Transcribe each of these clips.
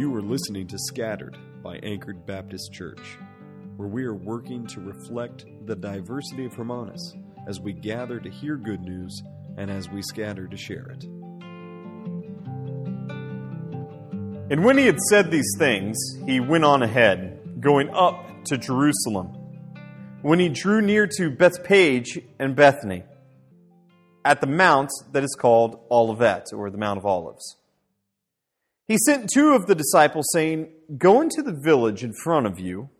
You are listening to Scattered by Anchored Baptist Church, where we are working to reflect the diversity of Hermanus as we gather to hear good news and as we scatter to share it. And when he had said these things, he went on ahead, going up to Jerusalem. When he drew near to Bethphage and Bethany, at the mount that is called Olivet, or the Mount of Olives, he sent two of the disciples, saying, Go into the village in front of you,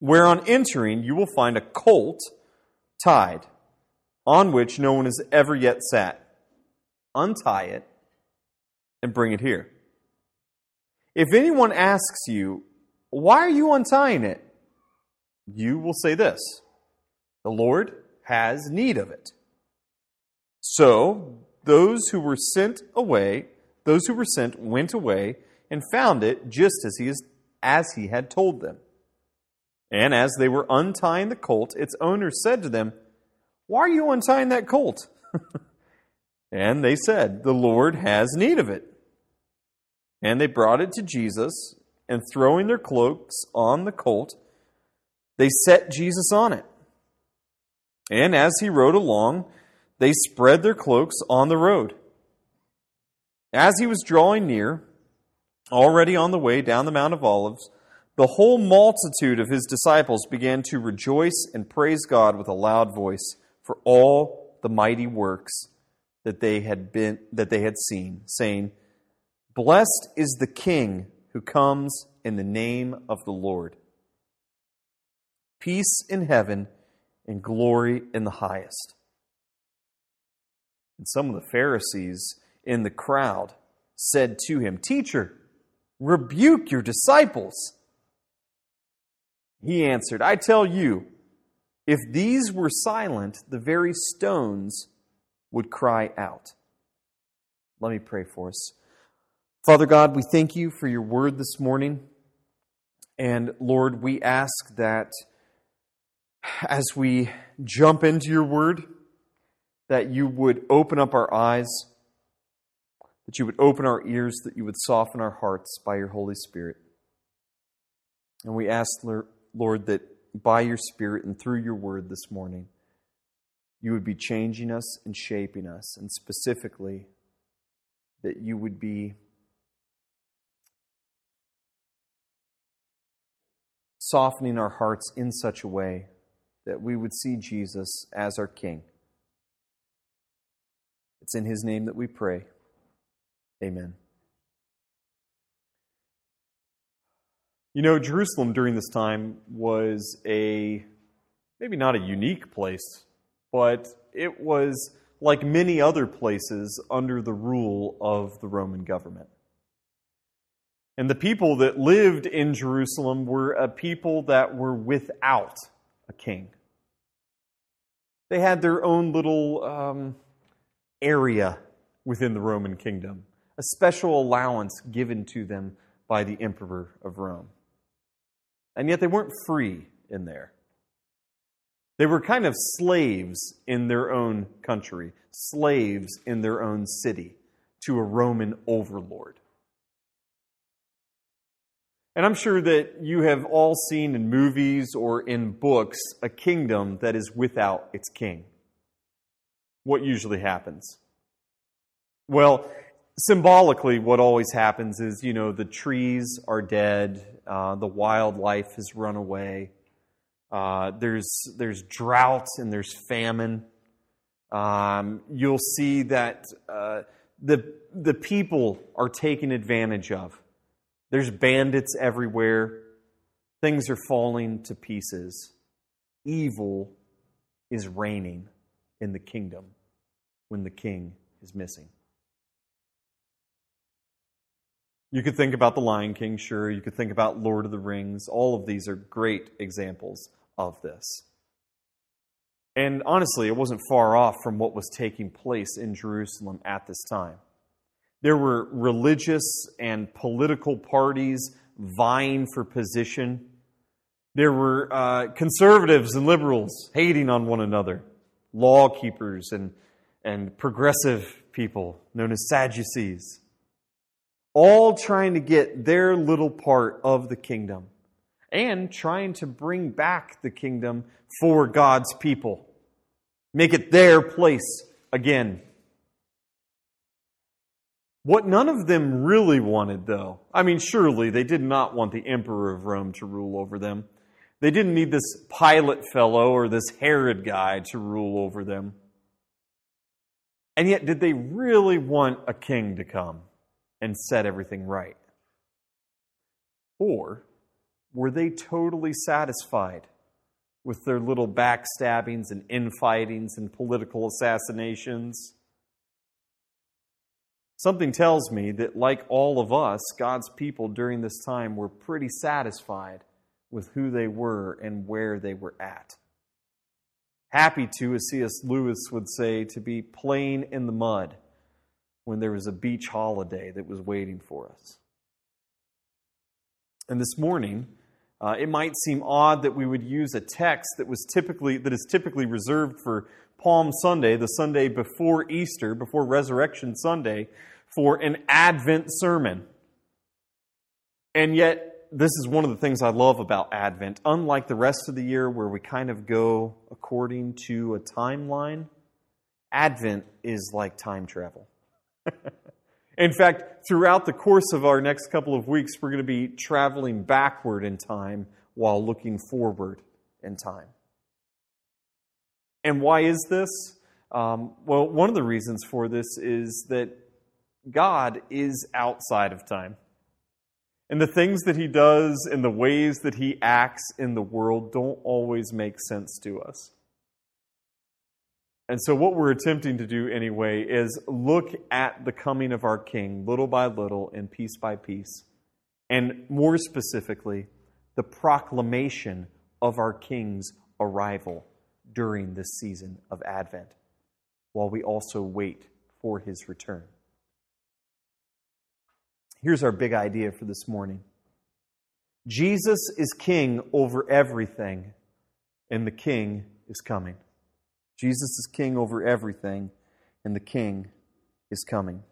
where on entering you will find a colt tied, on which no one has ever yet sat. Untie it and bring it here. If anyone asks you, Why are you untying it? you will say this The Lord has need of it. So those who were sent away, those who were sent went away and found it just as he, is, as he had told them. And as they were untying the colt, its owner said to them, Why are you untying that colt? and they said, The Lord has need of it. And they brought it to Jesus, and throwing their cloaks on the colt, they set Jesus on it. And as he rode along, they spread their cloaks on the road. As he was drawing near, already on the way down the Mount of Olives, the whole multitude of his disciples began to rejoice and praise God with a loud voice for all the mighty works that they had been that they had seen, saying, Blessed is the King who comes in the name of the Lord. Peace in heaven and glory in the highest. And some of the Pharisees in the crowd said to him, Teacher, rebuke your disciples. He answered, I tell you, if these were silent, the very stones would cry out. Let me pray for us. Father God, we thank you for your word this morning. And Lord, we ask that as we jump into your word, that you would open up our eyes, that you would open our ears, that you would soften our hearts by your Holy Spirit. And we ask, Lord, that by your Spirit and through your word this morning, you would be changing us and shaping us, and specifically, that you would be softening our hearts in such a way that we would see Jesus as our King. It's in His name that we pray. Amen. You know, Jerusalem during this time was a maybe not a unique place, but it was like many other places under the rule of the Roman government. And the people that lived in Jerusalem were a people that were without a king. They had their own little um, area within the Roman kingdom, a special allowance given to them by the emperor of Rome. And yet they weren't free in there. They were kind of slaves in their own country, slaves in their own city to a Roman overlord. And I'm sure that you have all seen in movies or in books a kingdom that is without its king. What usually happens? Well, symbolically, what always happens is, you know, the trees are dead, uh, the wildlife has run away, uh, there's, there's drought and there's famine. Um, you'll see that uh, the, the people are taken advantage of. There's bandits everywhere. Things are falling to pieces. Evil is reigning in the kingdom when the king is missing. You could think about The Lion King, sure. You could think about Lord of the Rings. All of these are great examples of this. And honestly, it wasn't far off from what was taking place in Jerusalem at this time. There were religious and political parties vying for position. There were uh, conservatives and liberals hating on one another, law keepers and, and progressive people known as Sadducees. All trying to get their little part of the kingdom and trying to bring back the kingdom for God's people. Make it their place again. What none of them really wanted, though, I mean, surely they did not want the emperor of Rome to rule over them. They didn't need this Pilate fellow or this Herod guy to rule over them. And yet, did they really want a king to come and set everything right? Or were they totally satisfied with their little backstabbings and infightings and political assassinations? Something tells me that, like all of us, God's people during this time were pretty satisfied with who they were and where they were at. Happy to, as C.S. Lewis would say, to be playing in the mud when there was a beach holiday that was waiting for us. And this morning, uh, it might seem odd that we would use a text that was typically that is typically reserved for Palm Sunday, the Sunday before Easter, before Resurrection Sunday, for an Advent sermon. And yet, this is one of the things I love about Advent. Unlike the rest of the year where we kind of go according to a timeline, Advent is like time travel. in fact, throughout the course of our next couple of weeks, we're going to be traveling backward in time while looking forward in time. And why is this? Um, well, one of the reasons for this is that God is outside of time. And the things that he does and the ways that he acts in the world don't always make sense to us. And so, what we're attempting to do anyway is look at the coming of our King little by little and piece by piece. And more specifically, the proclamation of our King's arrival during this season of Advent, while we also wait for his return. Here's our big idea for this morning Jesus is king over everything, and the king is coming. Jesus is king over everything, and the king is coming.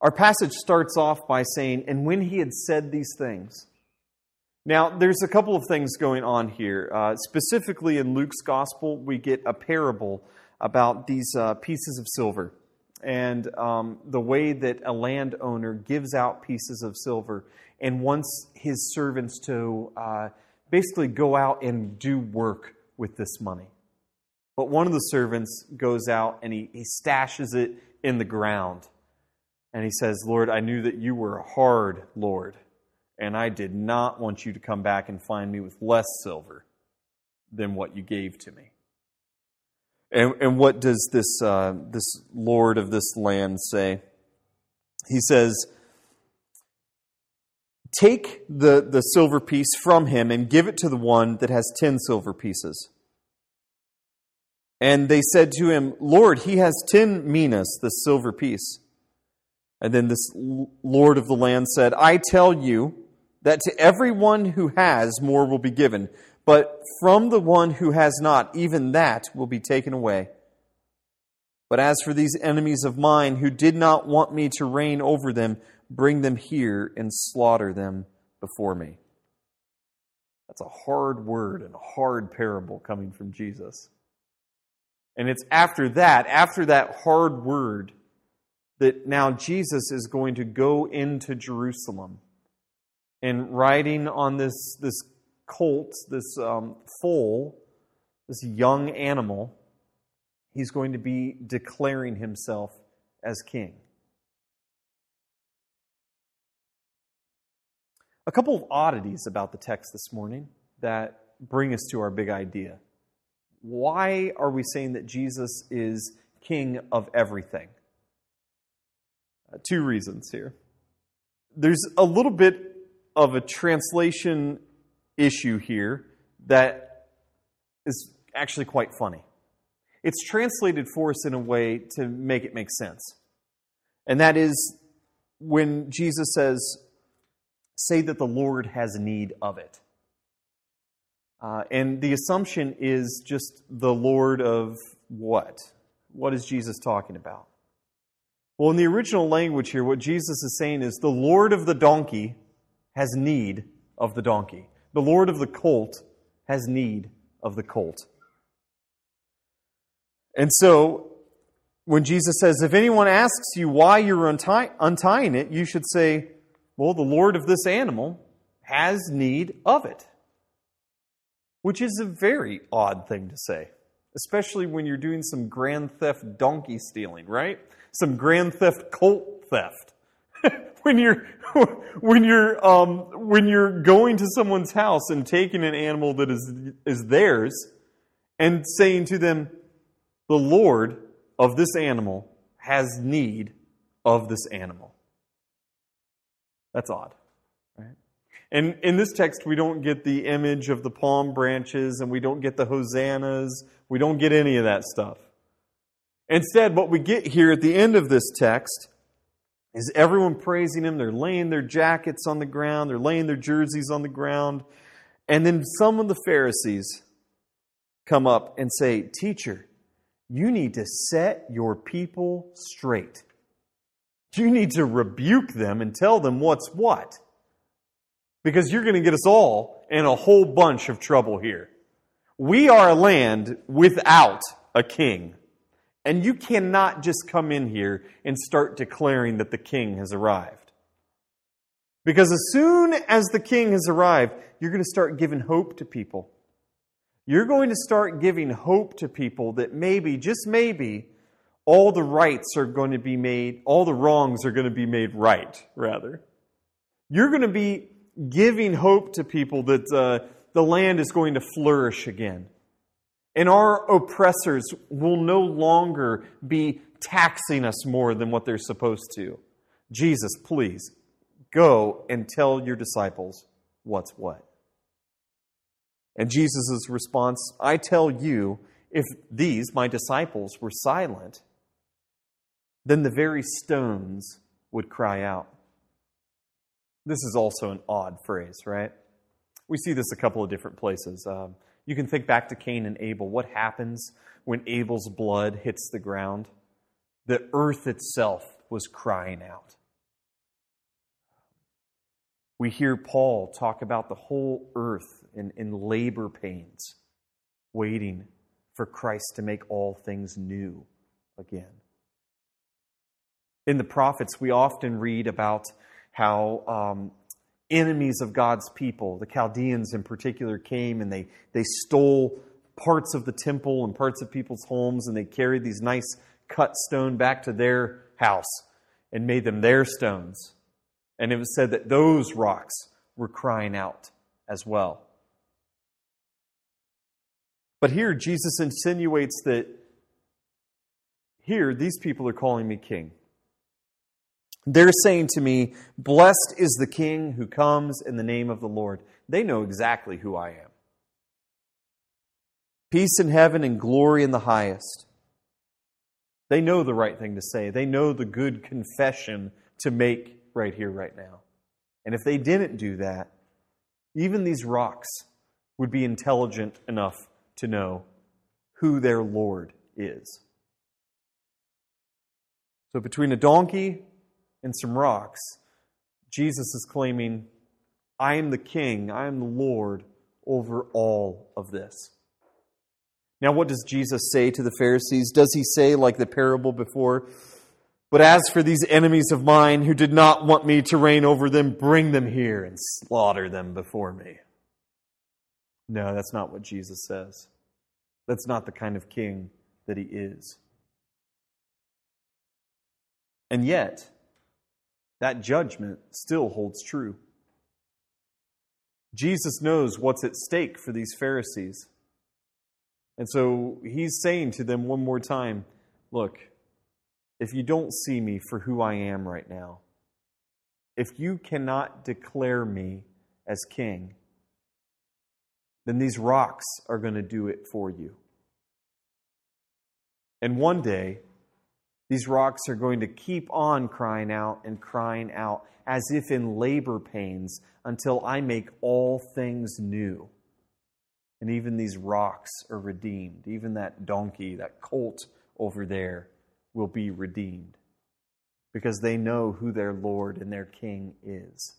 Our passage starts off by saying, And when he had said these things, now, there's a couple of things going on here. Uh, specifically, in Luke's gospel, we get a parable about these uh, pieces of silver and um, the way that a landowner gives out pieces of silver and wants his servants to uh, basically go out and do work with this money. But one of the servants goes out and he, he stashes it in the ground. And he says, Lord, I knew that you were a hard Lord and I did not want you to come back and find me with less silver than what you gave to me. And, and what does this, uh, this Lord of this land say? He says, Take the, the silver piece from him and give it to the one that has ten silver pieces. And they said to him, Lord, he has ten minas, the silver piece. And then this Lord of the land said, I tell you, that to everyone who has, more will be given, but from the one who has not, even that will be taken away. But as for these enemies of mine who did not want me to reign over them, bring them here and slaughter them before me. That's a hard word and a hard parable coming from Jesus. And it's after that, after that hard word, that now Jesus is going to go into Jerusalem and riding on this, this colt, this um, foal, this young animal, he's going to be declaring himself as king. A couple of oddities about the text this morning that bring us to our big idea. Why are we saying that Jesus is king of everything? Uh, two reasons here. There's a little bit of a translation issue here that is actually quite funny. It's translated for us in a way to make it make sense. And that is when Jesus says, say that the Lord has need of it. Uh, and the assumption is just the Lord of what? What is Jesus talking about? Well, in the original language here, what Jesus is saying is the Lord of the donkey has need of the donkey. The Lord of the colt has need of the colt. And so, when Jesus says, if anyone asks you why you're untie- untying it, you should say, well, the Lord of this animal has need of it. Which is a very odd thing to say, especially when you're doing some grand theft donkey stealing, right? Some grand theft colt theft. when you're when you're um, when you're going to someone's house and taking an animal that is is theirs and saying to them, "The Lord of this animal has need of this animal." That's odd, right? And in this text, we don't get the image of the palm branches, and we don't get the hosannas. We don't get any of that stuff. Instead, what we get here at the end of this text is everyone praising him. They're laying their jackets on the ground, they're laying their jerseys on the ground. And then some of the Pharisees come up and say, Teacher, you need to set your people straight. You need to rebuke them and tell them what's what. Because you're going to get us all in a whole bunch of trouble here. We are a land without a king. And you cannot just come in here and start declaring that the king has arrived. Because as soon as the king has arrived, you're going to start giving hope to people. You're going to start giving hope to people that maybe, just maybe, all the rights are going to be made, all the wrongs are going to be made right, rather. You're going to be giving hope to people that uh, the land is going to flourish again. And our oppressors will no longer be taxing us more than what they're supposed to. Jesus, please go and tell your disciples what's what. And Jesus' response I tell you, if these, my disciples, were silent, then the very stones would cry out. This is also an odd phrase, right? We see this a couple of different places. Um, you can think back to Cain and Abel. What happens when Abel's blood hits the ground? The earth itself was crying out. We hear Paul talk about the whole earth in, in labor pains, waiting for Christ to make all things new again. In the prophets, we often read about how um, enemies of God's people, the Chaldeans in particular, came and they, they stole parts of the temple and parts of people's homes, and they carried these nice cut stone back to their house and made them their stones. And it was said that those rocks were crying out as well. But here, Jesus insinuates that here, these people are calling me king. They're saying to me, Blessed is the King who comes in the name of the Lord. They know exactly who I am. Peace in heaven and glory in the highest. They know the right thing to say. They know the good confession to make right here, right now. And if they didn't do that, even these rocks would be intelligent enough to know who their Lord is. So between a donkey and some rocks, Jesus is claiming, I am the king, I am the Lord over all of this. Now, what does Jesus say to the Pharisees? Does he say, like the parable before, but as for these enemies of mine who did not want me to reign over them, bring them here and slaughter them before me? No, that's not what Jesus says. That's not the kind of king that he is. And yet, that judgment still holds true. Jesus knows what's at stake for these Pharisees. And so he's saying to them one more time look, if you don't see me for who I am right now, if you cannot declare me as king, then these rocks are going to do it for you. And one day, these rocks are going to keep on crying out and crying out as if in labor pains until I make all things new. And even these rocks are redeemed. Even that donkey, that colt over there, will be redeemed because they know who their Lord and their King is.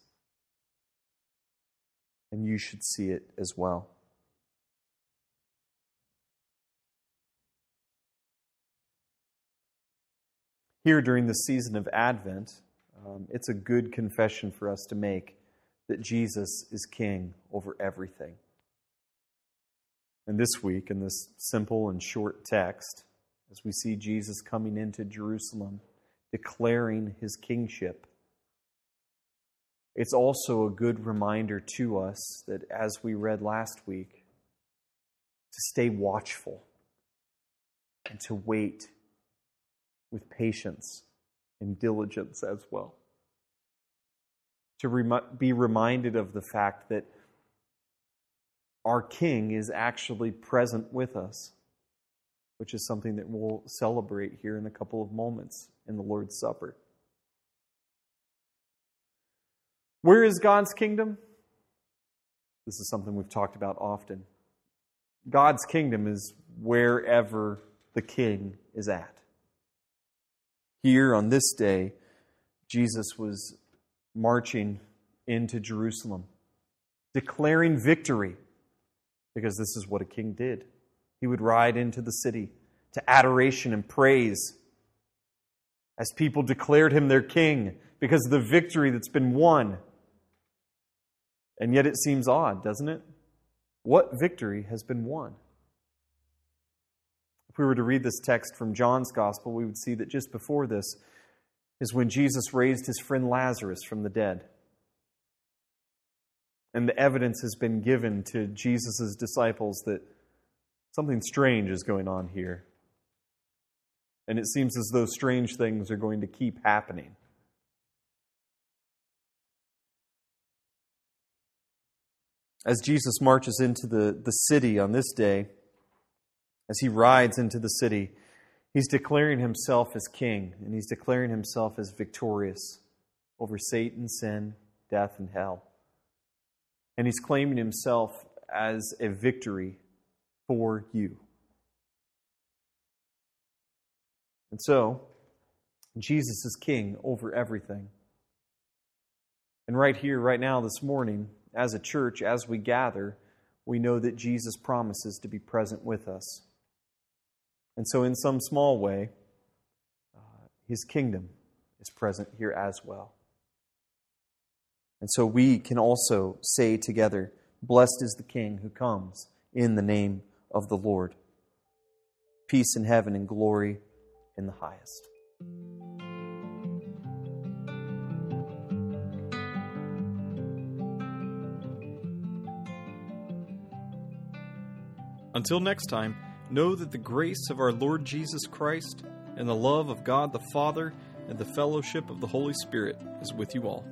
And you should see it as well. Here during the season of Advent, um, it's a good confession for us to make that Jesus is King over everything. And this week, in this simple and short text, as we see Jesus coming into Jerusalem, declaring his kingship, it's also a good reminder to us that, as we read last week, to stay watchful and to wait with patience and diligence as well. To be reminded of the fact that our King is actually present with us, which is something that we'll celebrate here in a couple of moments in the Lord's Supper. Where is God's kingdom? This is something we've talked about often. God's kingdom is wherever the king is at. Here on this day, Jesus was marching into Jerusalem, declaring victory, because this is what a king did. He would ride into the city to adoration and praise as people declared him their king because of the victory that's been won. And yet it seems odd, doesn't it? What victory has been won? If we were to read this text from John's Gospel, we would see that just before this is when Jesus raised his friend Lazarus from the dead. And the evidence has been given to Jesus' disciples that something strange is going on here. And it seems as though strange things are going to keep happening. As Jesus marches into the, the city on this day, as he rides into the city, he's declaring himself as king, and he's declaring himself as victorious over Satan, sin, death, and hell. And he's claiming himself as a victory for you. And so, Jesus is king over everything. And right here, right now, this morning, as a church, as we gather, we know that Jesus promises to be present with us. And so, in some small way, uh, his kingdom is present here as well. And so, we can also say together, Blessed is the King who comes in the name of the Lord. Peace in heaven and glory in the highest. Until next time, know that the grace of our Lord Jesus Christ and the love of God the Father and the fellowship of the Holy Spirit is with you all.